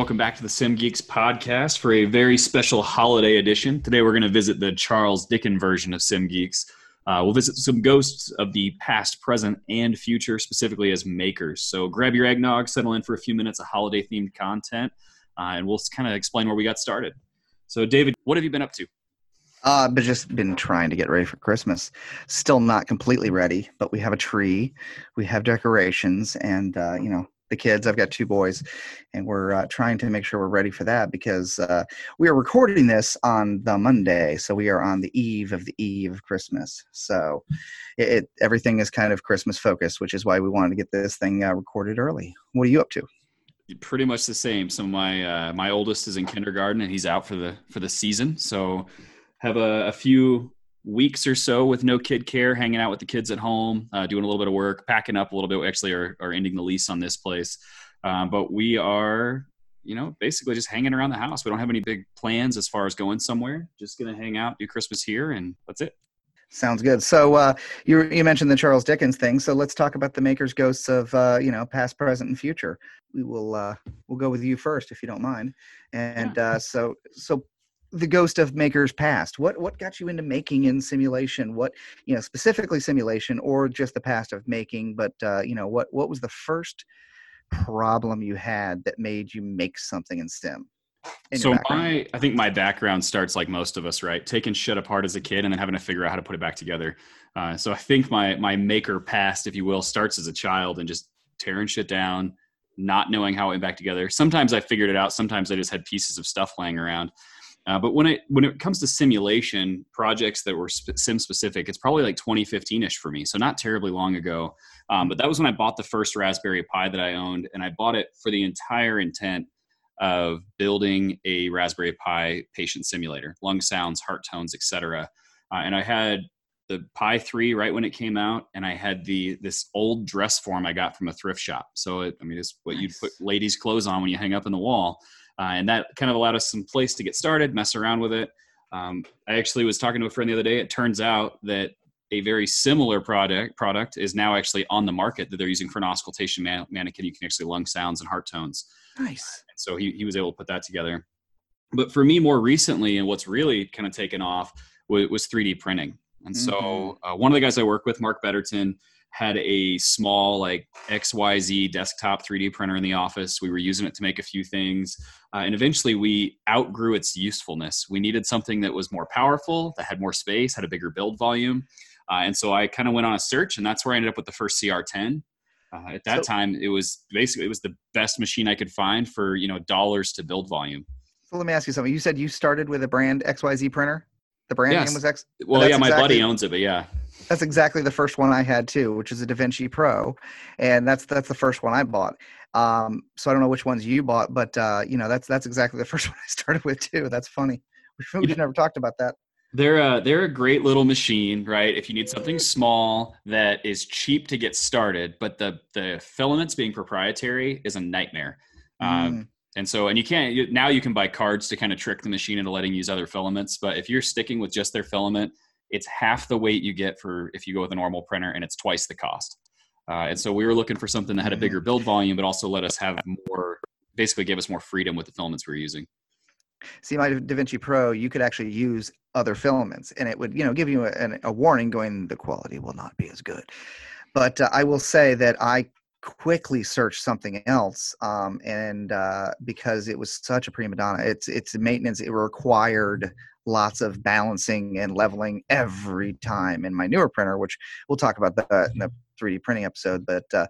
Welcome back to the Sim Geeks podcast for a very special holiday edition. Today we're going to visit the Charles Dickens version of Sim Geeks. Uh, we'll visit some ghosts of the past, present, and future, specifically as makers. So grab your eggnog, settle in for a few minutes of holiday themed content, uh, and we'll kind of explain where we got started. So, David, what have you been up to? Uh, but just been trying to get ready for Christmas. Still not completely ready, but we have a tree, we have decorations, and uh, you know the kids. I've got two boys, and we're uh, trying to make sure we're ready for that because uh, we are recording this on the Monday, so we are on the eve of the eve of Christmas. So it, it everything is kind of Christmas focused, which is why we wanted to get this thing uh, recorded early. What are you up to? Pretty much the same. So my uh, my oldest is in kindergarten, and he's out for the for the season. So have a, a few weeks or so with no kid care, hanging out with the kids at home, uh, doing a little bit of work, packing up a little bit. We actually are, are ending the lease on this place. Um, but we are, you know, basically just hanging around the house. We don't have any big plans as far as going somewhere. Just going to hang out, do Christmas here, and that's it. Sounds good. So uh, you you mentioned the Charles Dickens thing. So let's talk about the makers ghosts of uh, you know past, present, and future. We will uh, we'll go with you first if you don't mind. And uh, so so the ghost of makers past? What what got you into making in simulation? What you know specifically simulation or just the past of making? But uh, you know what what was the first problem you had that made you make something in sim in so my i think my background starts like most of us right? Taking shit apart as a kid and then having to figure out how to put it back together. Uh, so i think my my maker past if you will starts as a child and just tearing shit down not knowing how it went back together. Sometimes i figured it out. Sometimes i just had pieces of stuff laying around uh, but when it when it comes to simulation projects that were sp- sim specific, it's probably like 2015ish for me. So not terribly long ago. Um, but that was when I bought the first Raspberry Pi that I owned, and I bought it for the entire intent of building a Raspberry Pi patient simulator, lung sounds, heart tones, etc. Uh, and I had the Pi 3 right when it came out, and I had the this old dress form I got from a thrift shop. So it, I mean, it's what nice. you'd put ladies' clothes on when you hang up in the wall. Uh, and that kind of allowed us some place to get started, mess around with it. Um, I actually was talking to a friend the other day. It turns out that a very similar product product is now actually on the market that they're using for an auscultation man- mannequin. You can actually lung sounds and heart tones. Nice. So he, he was able to put that together. But for me, more recently, and what's really kind of taken off was, was 3D printing. And mm-hmm. so uh, one of the guys I work with, Mark Betterton, had a small like XYZ desktop 3D printer in the office. We were using it to make a few things. Uh, and eventually we outgrew its usefulness. We needed something that was more powerful, that had more space, had a bigger build volume. Uh, and so I kind of went on a search, and that's where I ended up with the first CR10. Uh, at that so, time, it was basically it was the best machine I could find for you know dollars to build volume. So let me ask you something. You said you started with a brand XYZ printer. The brand yes. name was X. Well, yeah, my exactly, buddy owns it, but yeah. That's exactly the first one I had too, which is a DaVinci Pro, and that's that's the first one I bought. Um, so I don't know which ones you bought, but uh, you know that's that's exactly the first one I started with too. That's funny. We, have never talked about that. They're a, they're a great little machine, right? If you need something small that is cheap to get started, but the the filaments being proprietary is a nightmare. Um, mm. And so, and you can't now you can buy cards to kind of trick the machine into letting you use other filaments. But if you're sticking with just their filament, it's half the weight you get for if you go with a normal printer, and it's twice the cost. Uh, and so we were looking for something that had a bigger mm-hmm. build volume, but also let us have more, basically gave us more freedom with the filaments we are using. See, my DaVinci Pro, you could actually use other filaments, and it would, you know, give you a, a warning going the quality will not be as good. But uh, I will say that I quickly search something else, um, and uh, because it was such a prima donna, it's it's maintenance. It required lots of balancing and leveling every time in my newer printer, which we'll talk about that in the 3D printing episode. But uh,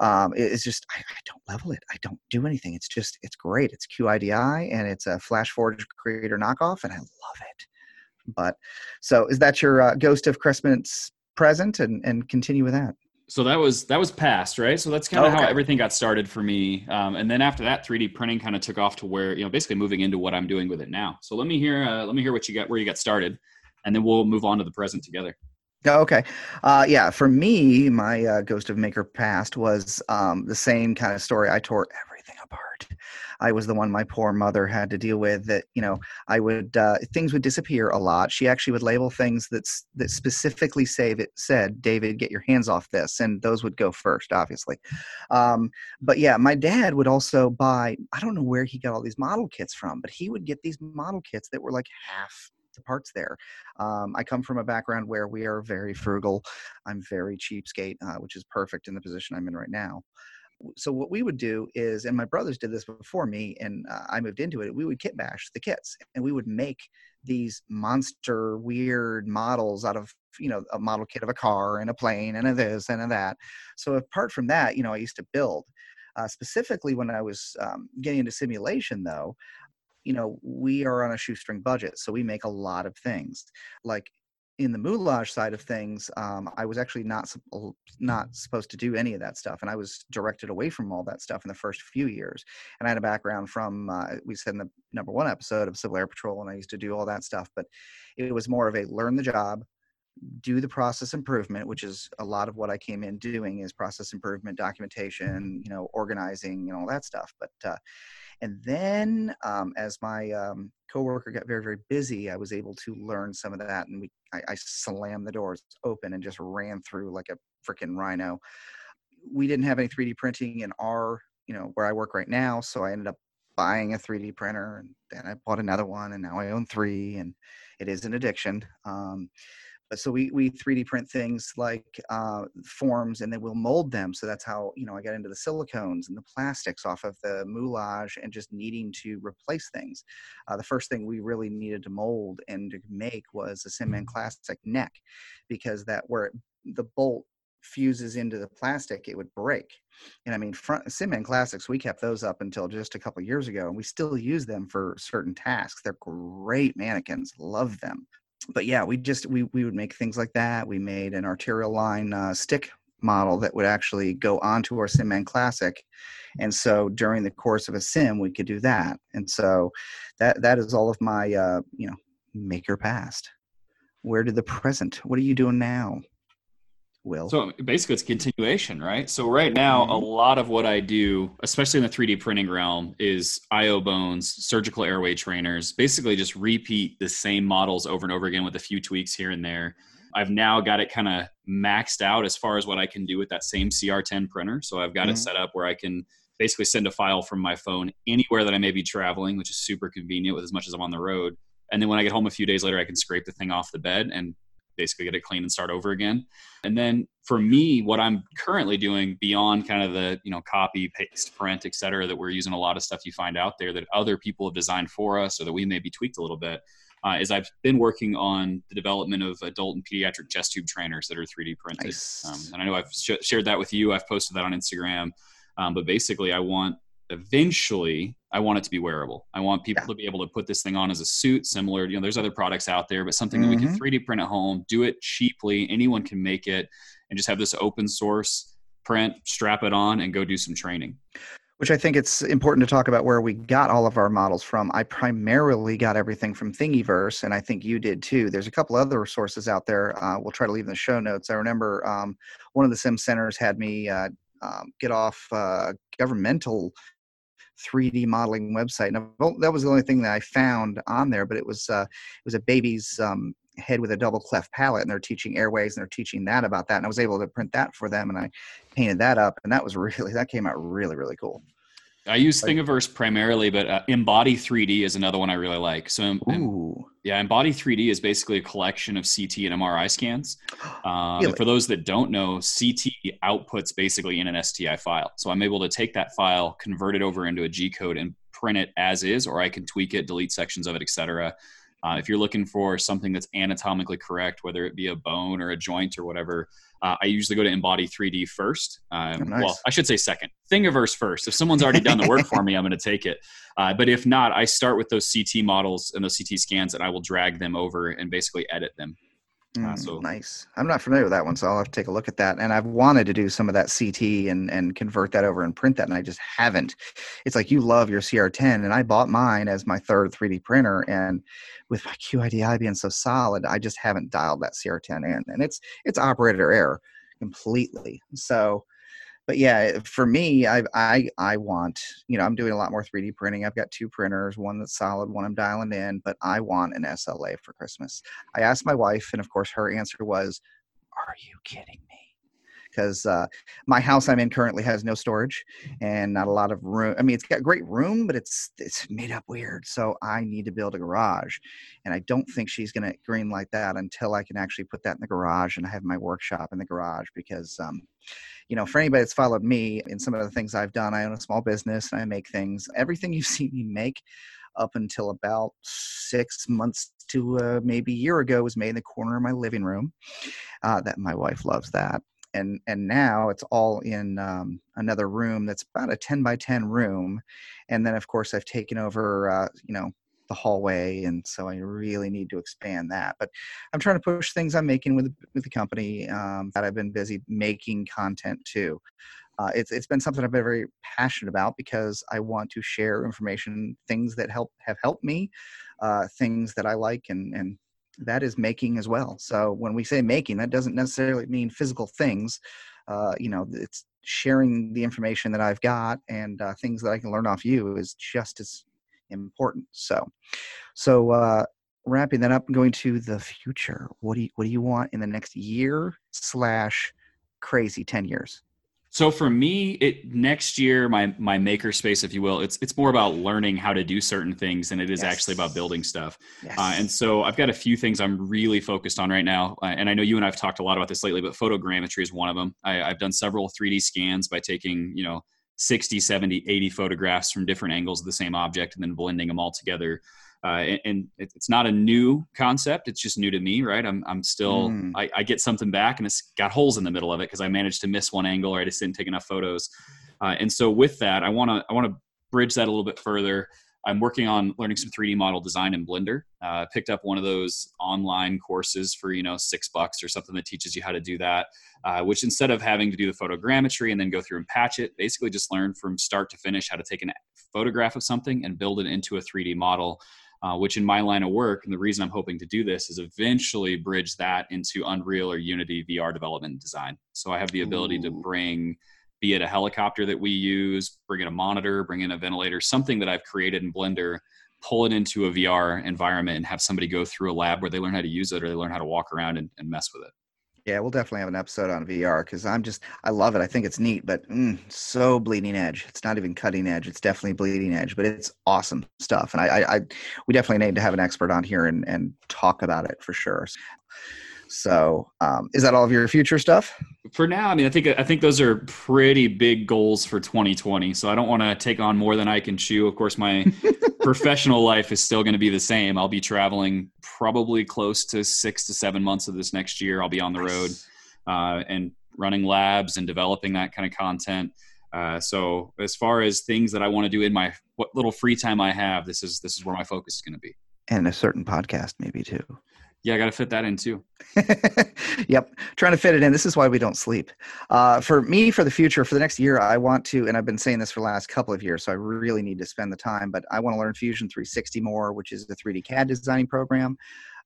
um, it's just I, I, don't level it. I don't do anything. It's just it's great. It's QIDI and it's a FlashForge Creator knockoff, and I love it. But so is that your uh, Ghost of Christmas present, and and continue with that? So that was that was past right? So that's kind of okay. how everything got started for me. Um, and then after that 3d printing kind of took off to where you know basically moving into what i'm doing with it now. So let me hear uh, let me hear what you got where you got started and then we'll move on to the present together. Oh, okay. Uh, yeah for me my uh, ghost of maker past was um, the same kind of story. I tore everything apart I was the one my poor mother had to deal with. That you know, I would uh, things would disappear a lot. She actually would label things that's that specifically say that said, "David, get your hands off this," and those would go first, obviously. Um, but yeah, my dad would also buy. I don't know where he got all these model kits from, but he would get these model kits that were like half the parts there. Um, I come from a background where we are very frugal. I'm very cheapskate, uh, which is perfect in the position I'm in right now. So what we would do is, and my brothers did this before me, and uh, I moved into it. We would kit bash the kits, and we would make these monster weird models out of you know a model kit of a car and a plane and a this and a that. So apart from that, you know, I used to build. Uh, specifically, when I was um, getting into simulation, though, you know, we are on a shoestring budget, so we make a lot of things. Like in the moulage side of things, um, I was actually not not supposed to do any of that stuff, and I was directed away from all that stuff in the first few years. And I had a background from uh, we said in the number one episode of Civil Air Patrol, and I used to do all that stuff. But it was more of a learn the job, do the process improvement, which is a lot of what I came in doing is process improvement, documentation, you know, organizing, and all that stuff. But uh, and then um, as my um, coworker got very, very busy, I was able to learn some of that. And we, I, I slammed the doors open and just ran through like a freaking rhino. We didn't have any 3D printing in our, you know, where I work right now. So I ended up buying a 3D printer and then I bought another one and now I own three and it is an addiction. Um, so we we 3D print things like uh, forms, and then we'll mold them. So that's how you know I got into the silicones and the plastics off of the moulage, and just needing to replace things. Uh, the first thing we really needed to mold and to make was a Simman Classic neck, because that where it, the bolt fuses into the plastic, it would break. And I mean, front Simman Classics, we kept those up until just a couple years ago, and we still use them for certain tasks. They're great mannequins, love them but yeah, we just we we would make things like that. We made an arterial line uh, stick model that would actually go onto our SimMan Classic, and so during the course of a sim, we could do that. And so that that is all of my uh, you know maker past. Where did the present? What are you doing now? Will. So basically, it's continuation, right? So right now, mm-hmm. a lot of what I do, especially in the 3D printing realm, is IO bones, surgical airway trainers. Basically, just repeat the same models over and over again with a few tweaks here and there. I've now got it kind of maxed out as far as what I can do with that same CR10 printer. So I've got mm-hmm. it set up where I can basically send a file from my phone anywhere that I may be traveling, which is super convenient with as much as I'm on the road. And then when I get home a few days later, I can scrape the thing off the bed and basically get it clean and start over again. And then for me, what I'm currently doing beyond kind of the, you know, copy, paste, print, et cetera, that we're using a lot of stuff you find out there that other people have designed for us or that we maybe tweaked a little bit, uh, is I've been working on the development of adult and pediatric chest tube trainers that are 3D printed. Nice. Um, and I know I've sh- shared that with you. I've posted that on Instagram. Um, but basically, I want eventually I want it to be wearable. I want people yeah. to be able to put this thing on as a suit, similar. You know, there's other products out there, but something mm-hmm. that we can 3D mm-hmm. print at home, do it cheaply. Anyone can make it, and just have this open source print, strap it on, and go do some training. Which I think it's important to talk about where we got all of our models from. I primarily got everything from Thingiverse, and I think you did too. There's a couple other sources out there. Uh, we'll try to leave in the show notes. I remember um, one of the sim centers had me uh, um, get off uh, governmental 3D modeling website. And that was the only thing that I found on there, but it was uh, it was a baby's um, head with a double cleft palate, and they're teaching airways, and they're teaching that about that. And I was able to print that for them, and I painted that up, and that was really that came out really really cool. I use Thingiverse primarily, but uh, embodi3D is another one I really like. So, Ooh. Yeah, embodi3D is basically a collection of CT and MRI scans. Uh, really? For those that don't know, CT outputs basically in an STL file. So I'm able to take that file, convert it over into a G code, and print it as is, or I can tweak it, delete sections of it, etc. Uh, if you're looking for something that's anatomically correct, whether it be a bone or a joint or whatever, uh, I usually go to embodi3D first. Um, oh, nice. Well, I should say second. Thingiverse first. If someone's already done the work for me, I'm going to take it. Uh, but if not, I start with those CT models and those CT scans, and I will drag them over and basically edit them. Uh, mm, so nice. I'm not familiar with that one, so I'll have to take a look at that. And I've wanted to do some of that CT and and convert that over and print that, and I just haven't. It's like you love your CR10, and I bought mine as my third 3D printer, and with my QIDI being so solid, I just haven't dialed that CR10 in, and it's it's operator error completely. So but yeah, for me, I I I want you know I'm doing a lot more 3D printing. I've got two printers, one that's solid, one I'm dialing in. But I want an SLA for Christmas. I asked my wife, and of course her answer was, "Are you kidding me?" Because uh, my house I'm in currently has no storage and not a lot of room. I mean, it's got great room, but it's it's made up weird. So I need to build a garage, and I don't think she's going to green like that until I can actually put that in the garage and I have my workshop in the garage because. Um, you know, for anybody that's followed me in some of the things I've done, I own a small business and I make things. Everything you've seen me make up until about six months to uh, maybe a year ago was made in the corner of my living room. Uh, that my wife loves that and and now it's all in um, another room that's about a 10 by 10 room and then of course i've taken over uh, you know the hallway and so i really need to expand that but i'm trying to push things i'm making with with the company um, that i've been busy making content too. Uh, it's, it's been something I've been very passionate about because I want to share information, things that help have helped me, uh, things that I like and, and that is making as well. So when we say making, that doesn't necessarily mean physical things. Uh, you know, it's sharing the information that I've got and uh, things that I can learn off you is just as important. So, so uh, wrapping that up, going to the future. What do you what do you want in the next year slash crazy ten years? So for me, it next year my my makerspace, if you will, it's it's more about learning how to do certain things than it is yes. actually about building stuff. Yes. Uh, and so I've got a few things I'm really focused on right now, uh, and I know you and I've talked a lot about this lately, but photogrammetry is one of them. I, I've done several 3D scans by taking you know 60, 70, 80 photographs from different angles of the same object and then blending them all together uh, and, and, it's not a new concept. It's just new to me, right? I'm, I'm still, mm. I, I, get something back and it's got holes in the middle of it because I managed to miss one angle or I just didn't take enough photos. Uh, and so with that, I want to, I want to bridge that a little bit further. I'm working on learning some 3D model design in Blender. Uh, picked up one of those online courses for you know six bucks or something that teaches you how to do that. Uh, which instead of having to do the photogrammetry and then go through and patch it, basically just learn from start to finish how to take a photograph of something and build it into a 3D model uh, which in my line of work, and the reason I'm hoping to do this is eventually bridge that into Unreal or Unity VR development and design. So I have the ability Ooh. to bring, be it a helicopter that we use, bring in a monitor, bring in a ventilator, something that I've created in Blender, pull it into a VR environment and have somebody go through a lab where they learn how to use it or they learn how to walk around and, and mess with it. Yeah, we'll definitely have an episode on VR because I'm just I love it. I think it's neat, but mm, so bleeding edge. It's not even cutting edge. It's definitely bleeding edge, but it's awesome stuff. And I, I, I we definitely need to have an expert on here and and talk about it for sure. So, um, is that all of your future stuff? For now, I mean, I think I think those are pretty big goals for 2020. So I don't want to take on more than I can chew. Of course, my professional life is still going to be the same. I'll be traveling probably close to six to seven months of this next year. I'll be on the road uh, and running labs and developing that kind of content. Uh, so as far as things that I want to do in my what little free time I have, this is this is where my focus is going to be. And a certain podcast, maybe too. Yeah, I got to fit that in too. yep, trying to fit it in. This is why we don't sleep. Uh, for me, for the future, for the next year, I want to, and I've been saying this for the last couple of years, so I really need to spend the time. But I want to learn Fusion 360 more, which is the 3D CAD designing program.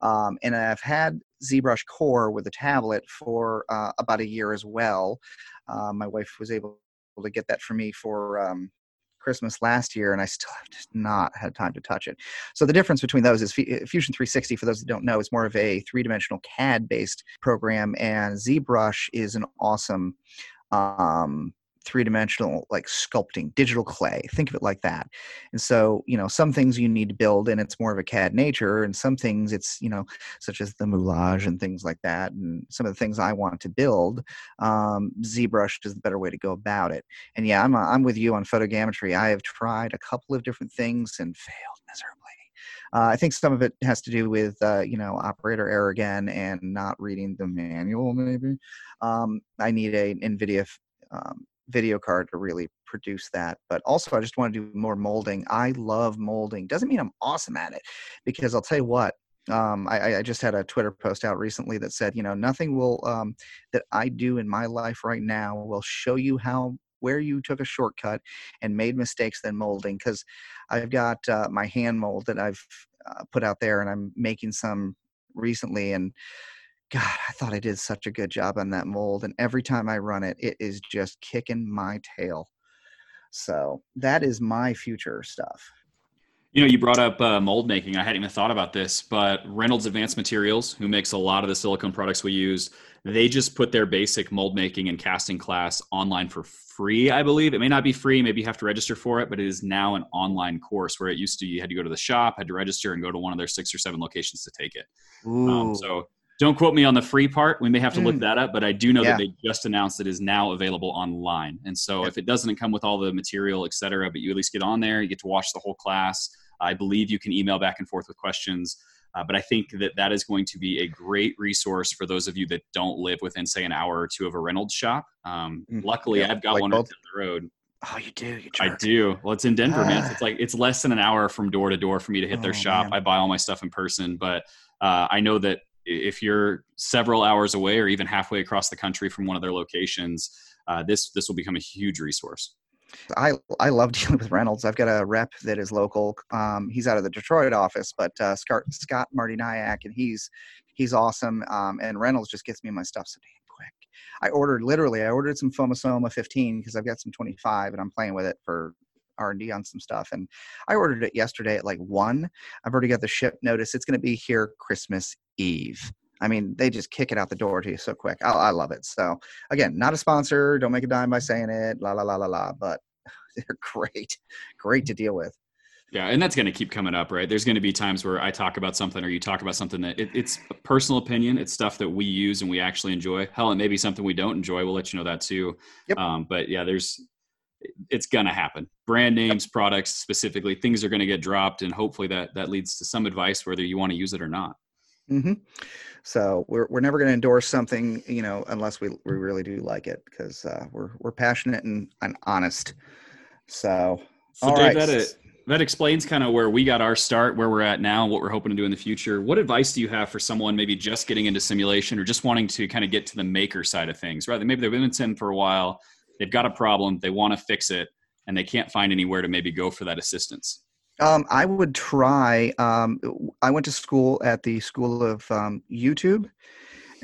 Um, and I've had ZBrush Core with a tablet for uh, about a year as well. Uh, my wife was able to get that for me for um, Christmas last year, and I still have not had time to touch it. So the difference between those is F- Fusion 360, for those that don't know, is more of a three-dimensional CAD-based program, and ZBrush is an awesome um, three dimensional like sculpting, digital clay. Think of it like that. And so, you know, some things you need to build and it's more of a CAD nature, and some things it's, you know, such as the moulage and things like that. And some of the things I want to build, um, ZBrush is the better way to go about it. And yeah, I'm, uh, I'm with you on photogrammetry. I have tried a couple of different things and failed miserably. Uh, I think some of it has to do with uh, you know operator error again and not reading the manual. Maybe um, I need a NVIDIA um, video card to really produce that. But also, I just want to do more molding. I love molding. Doesn't mean I'm awesome at it, because I'll tell you what. Um, I, I, just had a Twitter post out recently that said, you know, nothing will um, that I do in my life right now will show you how where you took a shortcut and made mistakes than molding. Because I've got uh, my hand mold that I've uh, put out there, and I'm making some recently, and God, I thought I did such a good job on that mold, and every time I run it, it is just kicking my tail. So that is my future stuff. You know, you brought up uh, mold making. I hadn't even thought about this, but Reynolds Advanced Materials, who makes a lot of the silicone products we use, they just put their basic mold making and casting class online for free, I believe. It may not be free, maybe you have to register for it, but it is now an online course where it used to you had to go to the shop, had to register, and go to one of their six or seven locations to take it. Um, so don't quote me on the free part. We may have to look mm. that up, but I do know yeah. that they just announced it is now available online. And so yep. if it doesn't come with all the material, et cetera, but you at least get on there, you get to watch the whole class. I believe you can email back and forth with questions. Uh, but I think that that is going to be a great resource for those of you that don't live within, say, an hour or two of a Reynolds shop. Um, mm. Luckily, yeah. I've got like one both. down the road. Oh, you do? You I do. Well, it's in Denver, man. So it's like it's less than an hour from door to door for me to hit oh, their shop. Man. I buy all my stuff in person, but uh, I know that if you're several hours away or even halfway across the country from one of their locations, uh, this this will become a huge resource. I I love dealing with Reynolds. I've got a rep that is local. Um, he's out of the Detroit office, but uh, Scott Scott Martiniak, and he's he's awesome. Um, and Reynolds just gets me my stuff so damn quick. I ordered literally. I ordered some Foamosoma 15 because I've got some 25, and I'm playing with it for R&D on some stuff. And I ordered it yesterday at like one. I've already got the ship notice. It's going to be here Christmas Eve. I mean, they just kick it out the door to you so quick. I, I love it. So again, not a sponsor. Don't make a dime by saying it. La la la la la. But they're great, great to deal with. Yeah, and that's going to keep coming up, right? There's going to be times where I talk about something or you talk about something that it, it's a personal opinion. It's stuff that we use and we actually enjoy. Hell, it may be something we don't enjoy. We'll let you know that too. Yep. Um, but yeah, there's it's going to happen. Brand names, products specifically, things are going to get dropped, and hopefully that that leads to some advice whether you want to use it or not. Mm-hmm. So we're we're never going to endorse something, you know, unless we we really do like it because uh, we're we're passionate and, and honest. So, so Dave, right. that it, that explains kind of where we got our start, where we're at now, what we're hoping to do in the future. What advice do you have for someone maybe just getting into simulation or just wanting to kind of get to the maker side of things? Right? Maybe they've been in sim for a while they've got a problem, they want to fix it, and they can't find anywhere to maybe go for that assistance? Um, I would try. Um, I went to school at the School of um, YouTube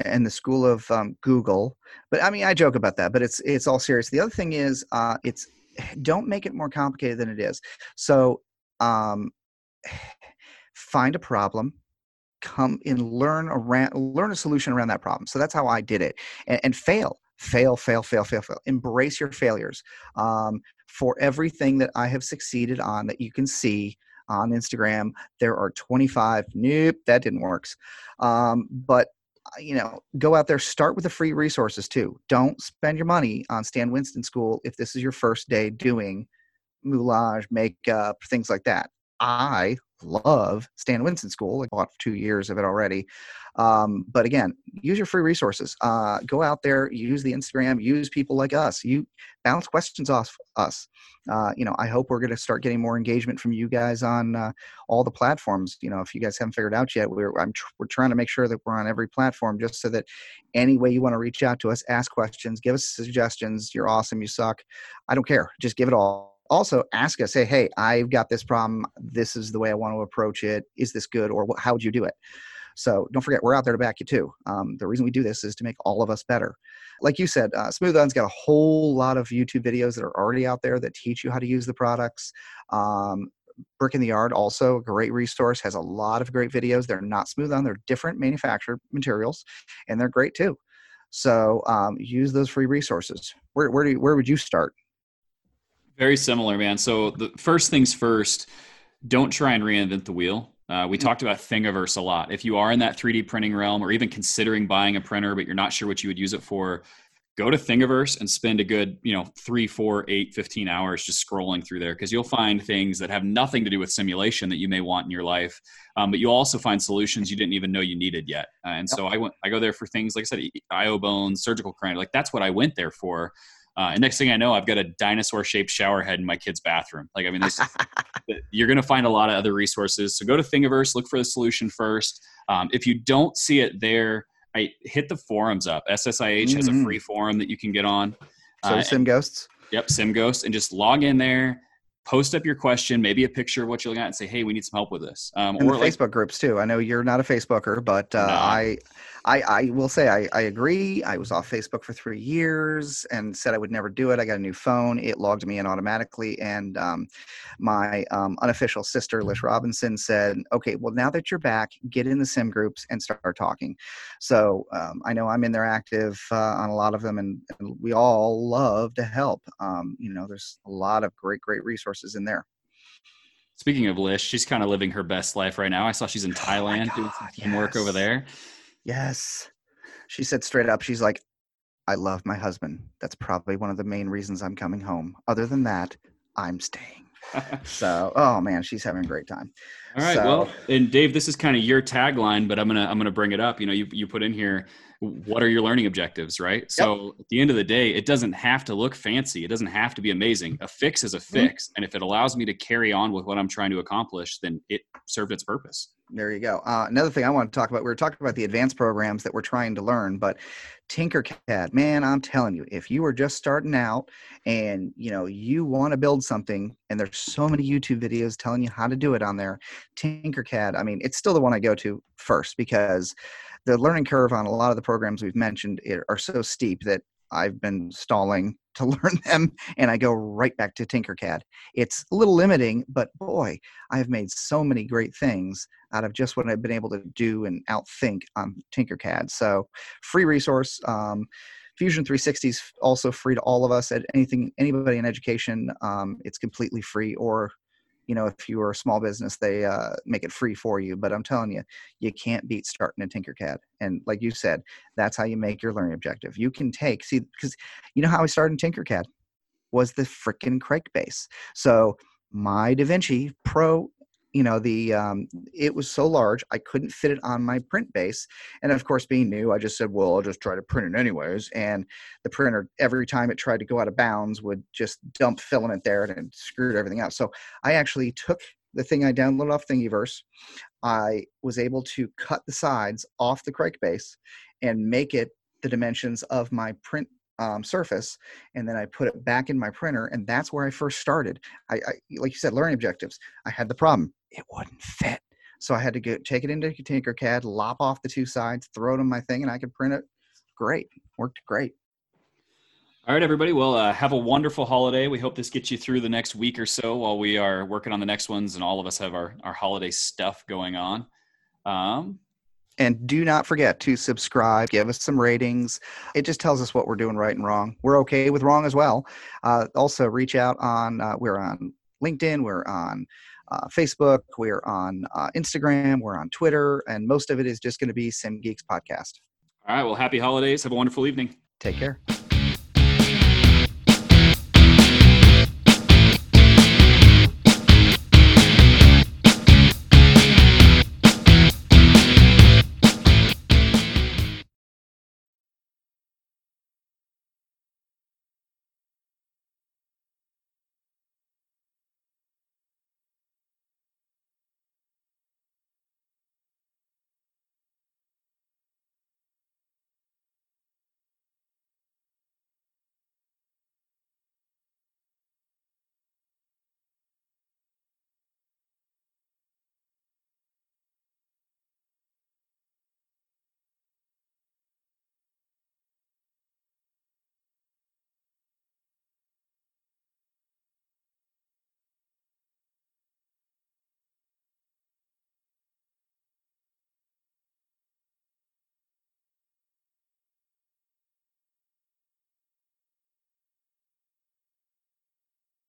and the School of um, Google. But I mean, I joke about that, but it's it's all serious. The other thing is, uh, it's don't make it more complicated than it is. So, um, find a problem, come and learn around, learn a solution around that problem. So that's how I did it, and, and fail fail, fail, fail, fail, fail. Embrace your failures. Um, for everything that I have succeeded on that you can see on Instagram, there are 25. Nope, that didn't work. Um, but uh, you know, go out there, start with the free resources too. Don't spend your money on Stan Winston School if this is your first day doing moulage, makeup, things like that. I love Stan Winston School. I bought two years of it already. Um, but again, use your free resources. Uh, go out there, use the Instagram, use people like us. You bounce questions off us. Uh, you know, I hope we're going to start getting more engagement from you guys on uh, all the platforms. You know, if you guys haven't figured out yet, we're tr- we're trying to make sure that we're on every platform, just so that any way you want to reach out to us, ask questions, give us suggestions. You're awesome. You suck. I don't care. Just give it all also ask us say hey i've got this problem. This is the way i want to approach it. Is this good or how would you do it? So don't forget we're out there to back you too. Um, the reason we do this is to make all of us better. Like you said uh, Smooth-On's got a whole lot of youtube videos that are already out there that teach you how to use the products. Um, brick in the yard also a great resource has a lot of great videos. They're not smooth on they're different manufactured materials and they're great too. So um, use those free resources. Where, where, do you, where would you start very similar, man. So the first things first, don't try and reinvent the wheel. Uh, we mm-hmm. talked about Thingiverse a lot. If you are in that 3D printing realm or even considering buying a printer, but you're not sure what you would use it for, go to Thingiverse and spend a good, you know, three, four, eight, 15 hours just scrolling through there because you'll find things that have nothing to do with simulation that you may want in your life. Um, but you'll also find solutions you didn't even know you needed yet. Uh, and so I went, I go there for things, like I said, IO bones, surgical crane, like that's what I went there for. Uh, and next thing I know, I've got a dinosaur shaped shower head in my kid's bathroom. Like, I mean, this, you're going to find a lot of other resources. So go to Thingiverse, look for the solution first. Um, if you don't see it there, I hit the forums up. SSIH mm-hmm. has a free mm-hmm. forum that you can get on. So uh, Sim Ghosts. Yep, Sim Ghost, and just log in there post up your question, maybe a picture of what you're looking at, and say, "Hey, we need some help with this." Um, and or the like, Facebook groups too. I know you're not a Facebooker, but uh, I I, I will say I, I agree. I was off Facebook for three years and said I would never do it. I got a new phone. It logged me in automatically. And um, my um, unofficial sister, Lish Robinson, said, okay, well, now that you're back, get in the sim groups and start talking. So um, I know I'm in there active uh, on a lot of them, and, and we all love to help. Um, you know, there's a lot of great, great resources in there. Speaking of Lish, she's kind of living her best life right now. I saw she's in oh Thailand oh God, doing some yes. work over there. Yes. She said straight up, she's like, I love my husband. That's probably one of the main reasons I'm coming home. Other than that, I'm staying. so, oh man, she's having a great time. All right. So, well, and Dave, this is kind of your tagline, but I'm gonna I'm gonna bring it up. You know, you you put in here, what are your learning objectives, right? Yep. So at the end of the day, it doesn't have to look fancy. It doesn't have to be amazing. A fix is a mm-hmm. fix, mm-hmm. and if it allows me to carry on with what I'm trying to accomplish, then it served its purpose. There you go. Uh, another thing I want to talk about, we were talking about the advanced programs that we're trying to learn, but Tinkercad, man, I'm telling you, if you are just starting out and you know you want to build something, and there's so many YouTube videos telling you how to do it on there, Tinkercad, I mean, it's still the one I go to first because the learning curve on a lot of the programs we've mentioned are so steep that I've been stalling to learn them and I go right back to Tinkercad. It's a little limiting, but boy, I've made so many great things out of just what I've been able to do and outthink on Tinkercad. So, free resource. Um, Fusion 360 is also free to all of us. At anything, anybody in education, um, it's completely free, or you know if you are a small business they uh, make it free for you but i'm telling you you can't beat starting a tinkercad and like you said that's how you make your learning objective. You can take see because you know how i started in tinkercad? Was the freaking Crankbase so my davinci pro you know the um, it was so large i couldn't fit it on my print base and of course being new i just said well i'll just try to print it anyways and the printer every time it tried to go out of bounds would just dump filament there and screwed everything up so i actually took the thing i downloaded off thingiverse i was able to cut the sides off the crank base and make it the dimensions of my print um, surface and then I put it back in my printer and that's where I first started. I, I, like you said, learning objectives. I had the problem it wouldn't fit, so I had to go take it into Tinkercad, lop off the two sides, throw it on my thing, and I could print it. Great, worked great. All right, everybody. Well, uh, have a wonderful holiday. We hope this gets you through the next week or so while we are working on the next ones, and all of us have our our holiday stuff going on. Um, and do not forget to subscribe, give us some ratings. It just tells us what we're doing right and wrong. We're okay with wrong as well. Uh, also, reach out on, uh, we're on LinkedIn, we're on uh, Facebook, we're on uh, Instagram, we're on Twitter, and most of it is just going to be Sim Geeks Podcast. All right. Well, happy holidays. Have a wonderful evening. Take care.